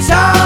She's home.